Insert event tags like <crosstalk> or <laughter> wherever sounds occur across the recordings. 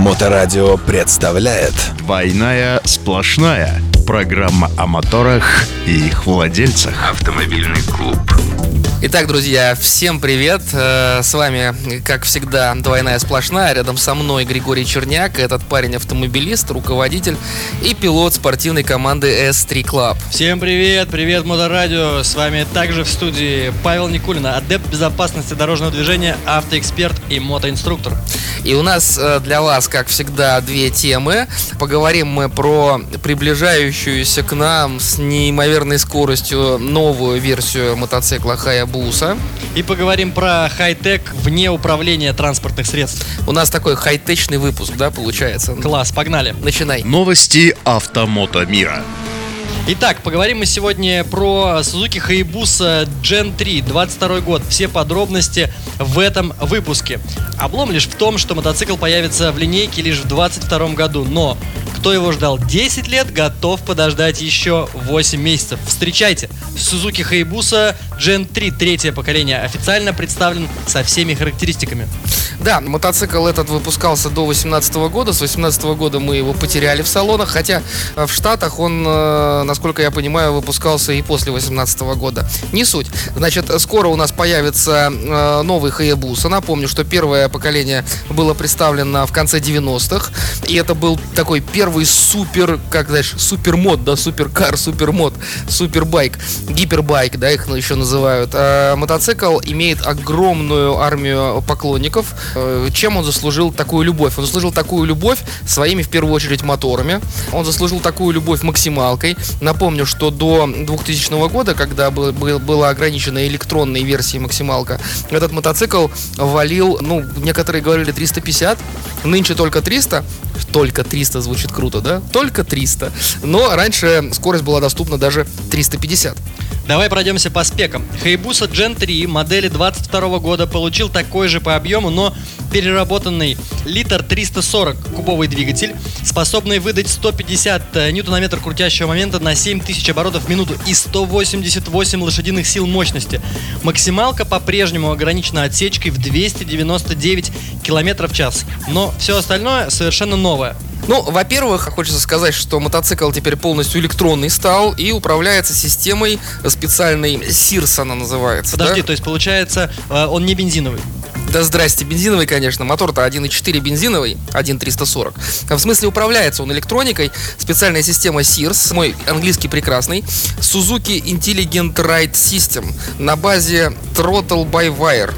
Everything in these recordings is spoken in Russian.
Моторадио представляет. «Двойная сплошная» Программа о моторах и их владельцах. Автомобильный клуб Итак, друзья, всем привет! Э, с вами, как всегда, двойная сплошная. Рядом со мной Григорий Черняк. Этот парень автомобилист, руководитель и пилот спортивной команды S3 Club. Всем привет! Привет, Моторадио! С вами также в студии Павел Никулин, адепт безопасности дорожного движения, автоэксперт и мотоинструктор. И у нас э, для вас, как всегда, две темы. Поговорим мы про приближающуюся к нам с неимоверной скоростью новую версию мотоцикла Hayabusa. И поговорим про хай-тек вне управления транспортных средств. У нас такой хай-течный выпуск, да, получается? Класс, погнали. Начинай. Новости автомото мира Итак, поговорим мы сегодня про Suzuki Hayabusa Gen 3, 22 год. Все подробности в этом выпуске. Облом лишь в том, что мотоцикл появится в линейке лишь в 22 году, но кто его ждал 10 лет, готов подождать еще 8 месяцев. Встречайте, Suzuki Hayabusa Gen 3, третье поколение, официально представлен со всеми характеристиками. Да, мотоцикл этот выпускался до 2018 года. С 2018 года мы его потеряли в салонах, хотя э, в Штатах он, э, насколько я понимаю, выпускался и после 2018 года. Не суть. Значит, скоро у нас появится э, новый Hayabusa. Напомню, что первое поколение было представлено в конце 90-х. И это был такой первый супер, как знаешь, супермод, да, суперкар, супермод, супербайк, гипербайк, да, их еще называют. А мотоцикл имеет огромную армию поклонников. Э, чем он заслужил такую любовь? Он заслужил такую любовь своими, в первую очередь, моторами. Он заслужил такую любовь максималкой. Напомню, что до 2000 года, когда был, был, была ограничена электронной версия максималка, этот мотоцикл валил, ну, некоторые говорили 350, нынче только 300, только 300 звучит круто, да? Только 300. Но раньше скорость была доступна даже 350. Давай пройдемся по спекам. Hayabusa Gen 3 модели 22 года получил такой же по объему, но переработанный литр 340 кубовый двигатель, способный выдать 150 э, ньютон-метр крутящего момента на 7000 оборотов в минуту и 188 лошадиных сил мощности. Максималка по-прежнему ограничена отсечкой в 299 км в час, но все остальное совершенно новое. Ну, во-первых, хочется сказать, что мотоцикл теперь полностью электронный стал и управляется системой специальной SIRS она называется. Подожди, да? то есть получается э, он не бензиновый? Да здрасте, бензиновый, конечно. Мотор-то 1.4 бензиновый, 1.340. В смысле управляется он электроникой. Специальная система SIRS, мой английский прекрасный. Suzuki Intelligent Ride System на базе Throttle by Wire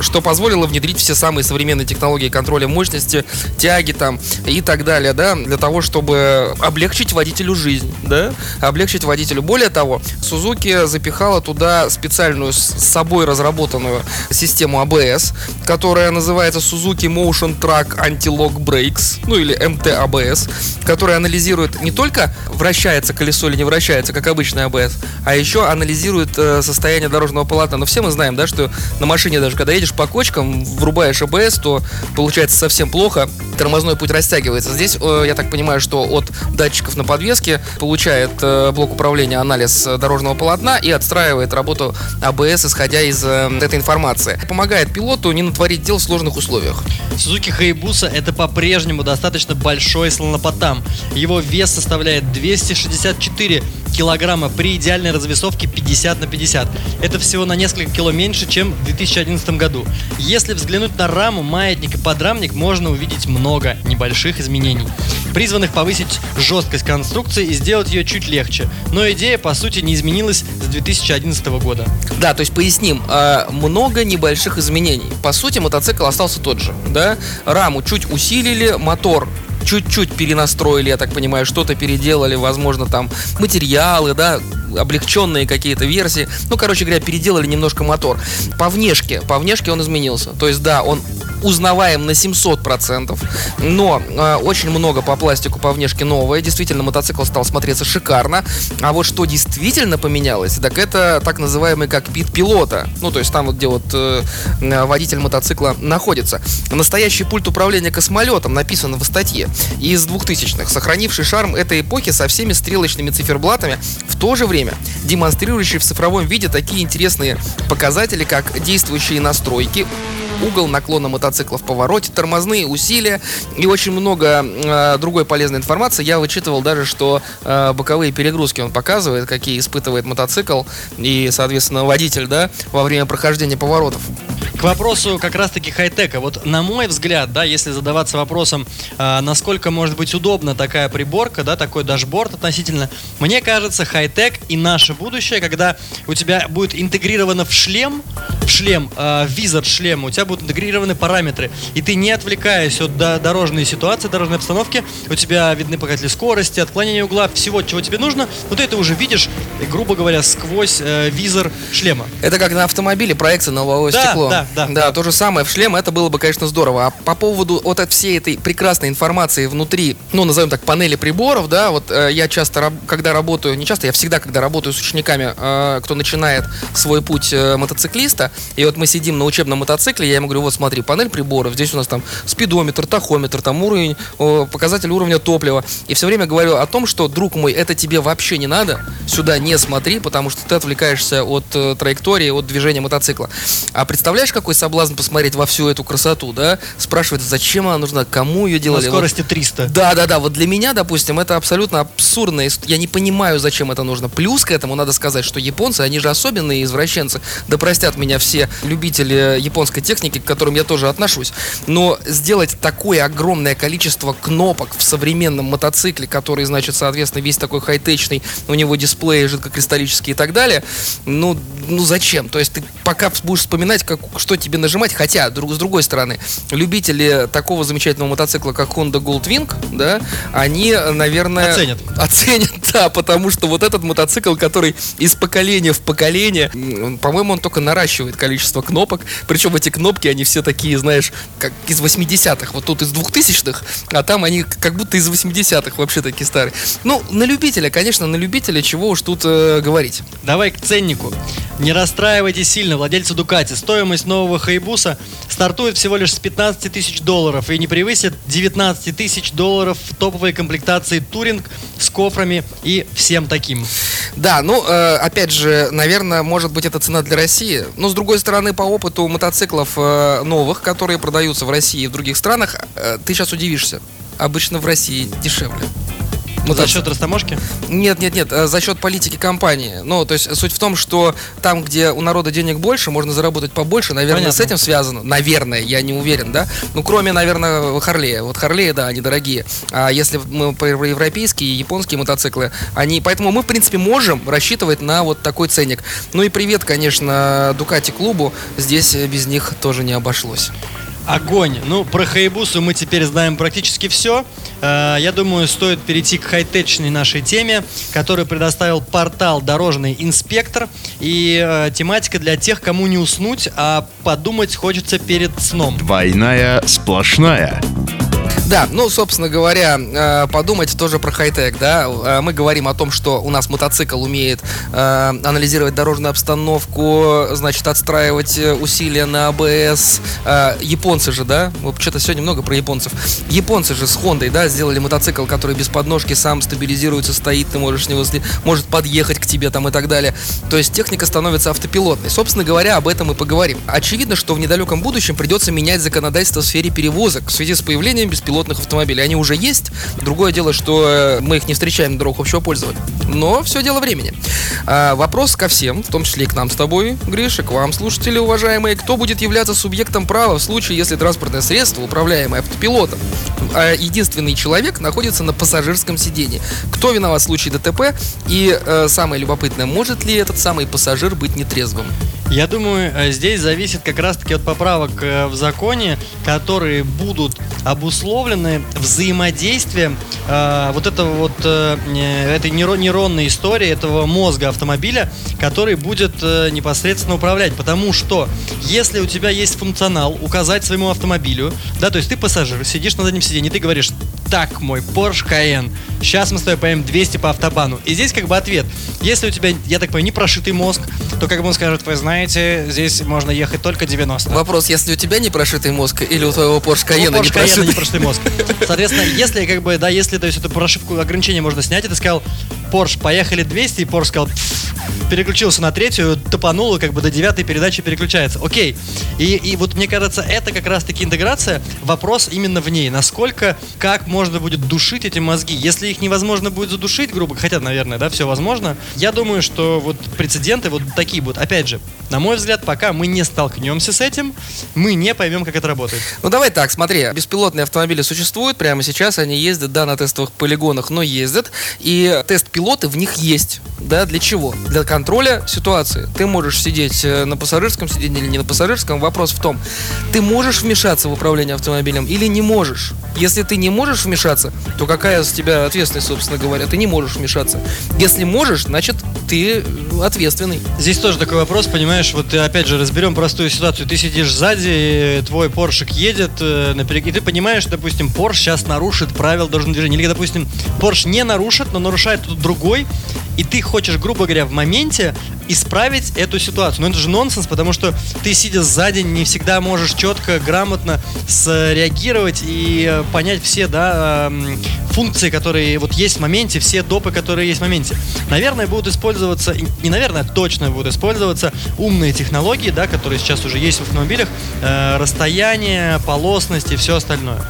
что позволило внедрить все самые современные технологии контроля мощности, тяги там и так далее, да, для того, чтобы облегчить водителю жизнь, да, облегчить водителю. Более того, Suzuki запихала туда специальную с собой разработанную систему ABS, которая называется Suzuki Motion Track Anti-Lock Brakes, ну или MT-ABS, которая анализирует не только вращается колесо или не вращается, как обычный ABS, а еще анализирует э, состояние дорожного полотна. Но все мы знаем, да, что на машине даже когда едешь едешь по кочкам, врубаешь АБС, то получается совсем плохо, тормозной путь растягивается. Здесь, э, я так понимаю, что от датчиков на подвеске получает э, блок управления анализ дорожного полотна и отстраивает работу АБС, исходя из э, этой информации. Помогает пилоту не натворить дел в сложных условиях. Suzuki Hayabusa это по-прежнему достаточно большой слонопотам. Его вес составляет 264 килограмма при идеальной развесовке 50 на 50. Это всего на несколько кило меньше, чем в 2011 году. Если взглянуть на раму, маятник и подрамник, можно увидеть много небольших изменений, призванных повысить жесткость конструкции и сделать ее чуть легче. Но идея, по сути, не изменилась с 2011 года. Да, то есть поясним, а, много небольших изменений. По сути, мотоцикл остался тот же, да? Раму чуть усилили, мотор чуть-чуть перенастроили, я так понимаю, что-то переделали, возможно, там материалы, да, облегченные какие-то версии. Ну, короче говоря, переделали немножко мотор. По внешке, по внешке он изменился. То есть, да, он узнаваем на 700%, но э, очень много по пластику, по внешке новое. Действительно, мотоцикл стал смотреться шикарно. А вот что действительно поменялось, так это так называемый кокпит пилота. Ну, то есть там вот где вот э, водитель мотоцикла находится. Настоящий пульт управления космолетом написан в статье из 2000-х, сохранивший шарм этой эпохи со всеми стрелочными циферблатами, в то же время демонстрирующий в цифровом виде такие интересные показатели, как действующие настройки, угол наклона мотоцикла в повороте, тормозные усилия и очень много э, другой полезной информации. Я вычитывал даже, что э, боковые перегрузки он показывает, какие испытывает мотоцикл и, соответственно, водитель, да, во время прохождения поворотов. К вопросу как раз-таки хай-тека. Вот на мой взгляд, да, если задаваться вопросом, а, насколько может быть удобна такая приборка, да, такой дашборд относительно, мне кажется, хай-тек и наше будущее, когда у тебя будет интегрировано в шлем, в шлем, э, в визор шлема, у тебя будут интегрированы параметры, и ты не отвлекаясь от до- дорожной ситуации, дорожной обстановки, у тебя видны показатели скорости, отклонения угла, всего, чего тебе нужно, но ты это уже видишь, грубо говоря, сквозь э, визор шлема. Это как на автомобиле проекция на лобовое Да, стекло. да, да, да. то же самое в шлем, это было бы, конечно, здорово. А по поводу вот от всей этой прекрасной информации внутри, ну, назовем так, панели приборов, да, вот э, я часто, когда работаю, не часто, я всегда, когда работаю с учениками, э, кто начинает свой путь э, мотоциклиста, и вот мы сидим на учебном мотоцикле, я ему говорю, вот смотри, панель приборов, здесь у нас там спидометр, тахометр, там уровень, э, показатель уровня топлива. И все время говорю о том, что, друг мой, это тебе вообще не надо, сюда не смотри, потому что ты отвлекаешься от э, траектории, от движения мотоцикла. А представляешь, какой соблазн посмотреть во всю эту красоту, да? Спрашивает, зачем она нужна, кому ее На делали? Вот скорости 300. да, да, да. Вот для меня, допустим, это абсолютно абсурдно. Я не понимаю, зачем это нужно. Плюс к этому надо сказать, что японцы, они же особенные извращенцы. Да простят меня все любители японской техники, к которым я тоже отношусь. Но сделать такое огромное количество кнопок в современном мотоцикле, который, значит, соответственно, весь такой хай-течный, у него дисплеи жидкокристаллические и так далее, ну, ну зачем? То есть ты пока будешь вспоминать, как, что тебе нажимать, хотя, друг, с другой стороны, любители такого замечательного мотоцикла, как Honda Goldwing, да, они, наверное... Оценят. Оценят, <laughs> да, потому что вот этот мотоцикл, который из поколения в поколение, по-моему, он только наращивает количество кнопок, причем эти кнопки, они все такие, знаешь, как из 80-х, вот тут из 2000-х, а там они как будто из 80-х вообще такие старые. Ну, на любителя, конечно, на любителя, чего уж тут э, говорить. Давай к ценнику. Не расстраивайтесь сильно, владельцы Дукати. Стоимость нового Хайбуса стартует всего лишь с 15 тысяч долларов и не превысит 19 тысяч долларов в топовой комплектации Туринг с кофрами и всем таким. Да, ну, э, опять же, наверное, может быть, это цена для России. Но, с другой стороны, по опыту мотоциклов э, новых, которые продаются в России и в других странах, э, ты сейчас удивишься. Обычно в России дешевле. За Мотоцикл. счет растаможки? Нет, нет, нет, э, за счет политики компании. Ну, то есть суть в том, что там, где у народа денег больше, можно заработать побольше. Наверное, с Понятно. этим связано. Наверное, я не уверен, да. Ну, кроме, наверное, Харлея. Вот Харлеи, да, они дорогие. А если мы про европейские и японские мотоциклы, они. Поэтому мы, в принципе, можем рассчитывать на вот такой ценник. Ну и привет, конечно, Дукати клубу. Здесь без них тоже не обошлось. Огонь. Ну, про Хайбусу мы теперь знаем практически все. Э, Я думаю, стоит перейти к хай-течной нашей теме, которую предоставил портал «Дорожный инспектор». И э, тематика для тех, кому не уснуть, а подумать хочется перед сном. Двойная сплошная. Да, ну, собственно говоря, э, подумать тоже про хай-тек, да. Э, Мы говорим о том, что у нас мотоцикл умеет э, анализировать дорожную обстановку, значит, отстраивать усилия на АБС. Японцы же, да, что-то сегодня много про японцев. Японцы же с Хондой, да, сделали мотоцикл, который без подножки сам стабилизируется, стоит, ты можешь с него может подъехать к тебе там и так далее. То есть техника становится автопилотной. Собственно говоря, об этом и поговорим. Очевидно, что в недалеком будущем придется менять законодательство в сфере перевозок в связи с появлением беспилотных автомобилей. Они уже есть. Другое дело, что э, мы их не встречаем на дорогах общего пользования. Но все дело времени. А, вопрос ко всем, в том числе и к нам с тобой, Гриша, к вам, слушатели уважаемые. Кто будет являться субъектом права в случае, если транспортное средство, управляемое автопилотом, а единственный человек находится на пассажирском сидении? Кто виноват в случае ДТП? И э, самое любопытное, может ли этот самый пассажир быть нетрезвым? Я думаю, э, здесь зависит как раз-таки от поправок э, в законе, которые будут обусловлены взаимодействием э, вот этого вот э, э, этой нейро- нейронной истории этого мозга автомобиля, который будет э, непосредственно управлять. Потому что если у тебя есть функционал указать своему автомобилю, да, то есть ты пассажир, сидишь на заднем сиденье, ты говоришь, так, мой Porsche Cayenne, сейчас мы с тобой поедем 200 по автобану. И здесь как бы ответ. Если у тебя, я так понимаю, не прошитый мозг, то как бы он скажет, вы знаете, здесь можно ехать только 90. Вопрос, если у тебя не прошитый мозг или у твоего Porsche Cayenne Ну, не Porsche Cayenne прошитый? не прошитый мозг. Соответственно, если как бы, да, если то есть эту прошивку ограничения можно снять, и ты сказал, Porsche, поехали 200, и Porsche сказал, переключился на третью, топанул, как бы до девятой передачи переключается. Окей. И, и вот мне кажется, это как раз-таки интеграция. Вопрос именно в ней. Насколько, как можно будет душить эти мозги. Если их невозможно будет задушить, грубо, хотя, наверное, да, все возможно. Я думаю, что вот прецеденты вот такие будут. Опять же, на мой взгляд, пока мы не столкнемся с этим, мы не поймем, как это работает. Ну давай так, смотри, беспилотные автомобили существуют, прямо сейчас они ездят, да, на тестовых полигонах, но ездят, и тест-пилоты в них есть, да, для чего? Для контроля ситуации. Ты можешь сидеть э, на пассажирском сиденье или не на пассажирском, вопрос в том, ты можешь вмешаться в управление автомобилем или не можешь? Если ты не можешь вмешаться, то какая с тебя ответственность, собственно говоря? Ты не можешь вмешаться. Если можешь, значит, ты ответственный. Здесь тоже такой вопрос, понимаешь, вот опять же разберем простую ситуацию. Ты сидишь сзади, твой Поршик едет э, и ты понимаешь, допустим, Porsche сейчас нарушит правила дорожного движения. Или, допустим, Porsche не нарушит, но нарушает кто-то другой, и ты хочешь, грубо говоря, в моменте исправить эту ситуацию. Но это же нонсенс, потому что ты, сидя сзади, не всегда можешь четко, грамотно среагировать и э, понять все, да, функции, которые вот есть в моменте, все допы, которые есть в моменте. Наверное, будут использоваться, не наверное, точно будут использоваться умные технологии, да, которые сейчас уже есть в автомобилях, э, расстояние, полосность и все остальное.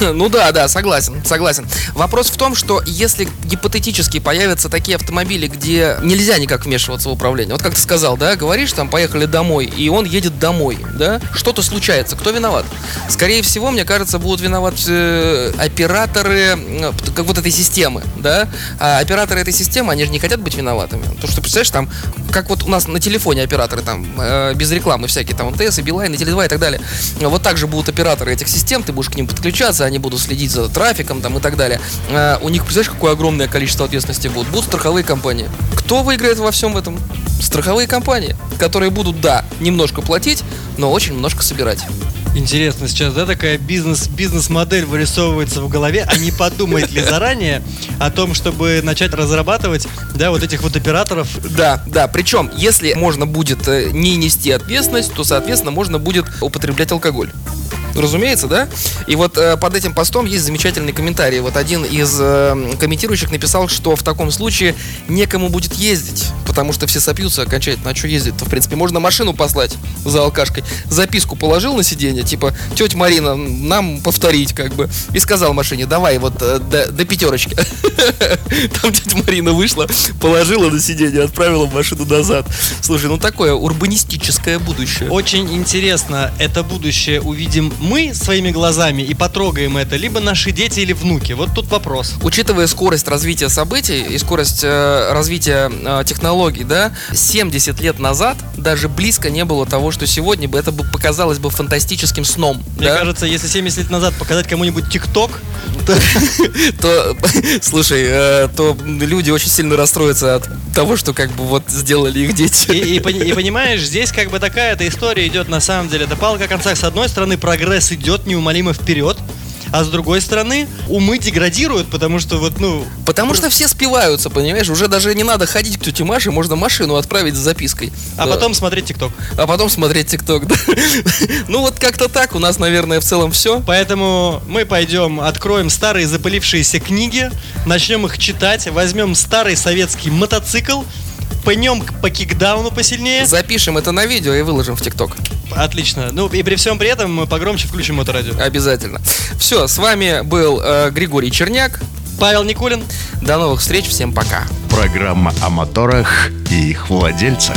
<laughs> Ну да, да, согласен, согласен. Вопрос в том, что если гипотетически появятся такие автомобили, где нельзя никак вмешиваться в управление, вот как ты сказал, да, говоришь, там, поехали домой, и он едет домой, да, что-то случается, кто виноват? Скорее всего, мне кажется, будут виноваты э, операторы э, как вот этой системы, да, а операторы этой системы, они же не хотят быть виноватыми. То, что, представляешь, там, как вот у нас на телефоне операторы, там, э, без рекламы всякие, там, МТС и Билайн, и Теле2 и так далее. Вот так же будут операторы этих систем, ты будешь к ним подключаться, они будут следить за трафиком, там, и так далее. У них, представляешь, какое огромное количество ответственности будет? Будут страховые компании. Кто выиграет во всем этом? Страховые компании, которые будут, да, немножко платить, но очень немножко собирать. Интересно сейчас, да, такая бизнес, бизнес-модель вырисовывается в голове, а не подумает ли заранее о том, чтобы начать разрабатывать, да, вот этих вот операторов. Да, да. Причем, если можно будет э, не нести ответственность, то, соответственно, можно будет употреблять алкоголь. Разумеется, да? И вот э, под этим постом есть замечательный комментарий. Вот один из э, комментирующих написал, что в таком случае некому будет ездить, потому что все сопьются окончательно. А что ездить-то, в принципе? Можно машину послать за алкашкой. Записку положил на сиденье, типа, тетя Марина, нам повторить, как бы. И сказал машине, давай вот э, до, до пятерочки. <laughs> Там тетя Марина вышла, положила на сиденье, отправила машину назад. Слушай, ну такое урбанистическое будущее. Очень интересно, это будущее увидим мы своими глазами и потрогаем это, либо наши дети или внуки. Вот тут вопрос. Учитывая скорость развития событий и скорость э, развития э, технологий, да, 70 лет назад даже близко не было того, что сегодня бы это бы показалось бы фантастическим сном. Мне да? кажется, если 70 лет назад показать кому-нибудь ТикТок, то, <laughs> <laughs> слушай, э, то люди очень сильно расстроятся от того, что как бы вот сделали их дети. И, и пони- и понимаешь, здесь как бы такая-то история идет на самом деле. Это палка о концах. С одной стороны, прогресс идет неумолимо вперед, а с другой стороны, умы деградируют, потому что вот, ну, Потому что все спиваются, понимаешь? Уже даже не надо ходить к тете Маше, можно машину отправить с запиской. а Да. потом смотреть ТикТок. А потом смотреть ТикТок. да. <laughs> Ну вот как-то так. У нас, наверное, в целом все. Поэтому мы пойдем, откроем старые запылившиеся книги, начнем их читать, возьмем старый советский мотоцикл, пнем по кикдауну посильнее. Запишем это на видео и выложим в ТикТок. Отлично. Ну и при всем при этом мы погромче включим моторадио. Обязательно. Все, с вами был э, Григорий Черняк. Павел Никулин. До новых встреч. Всем пока. Программа о моторах и их владельцах.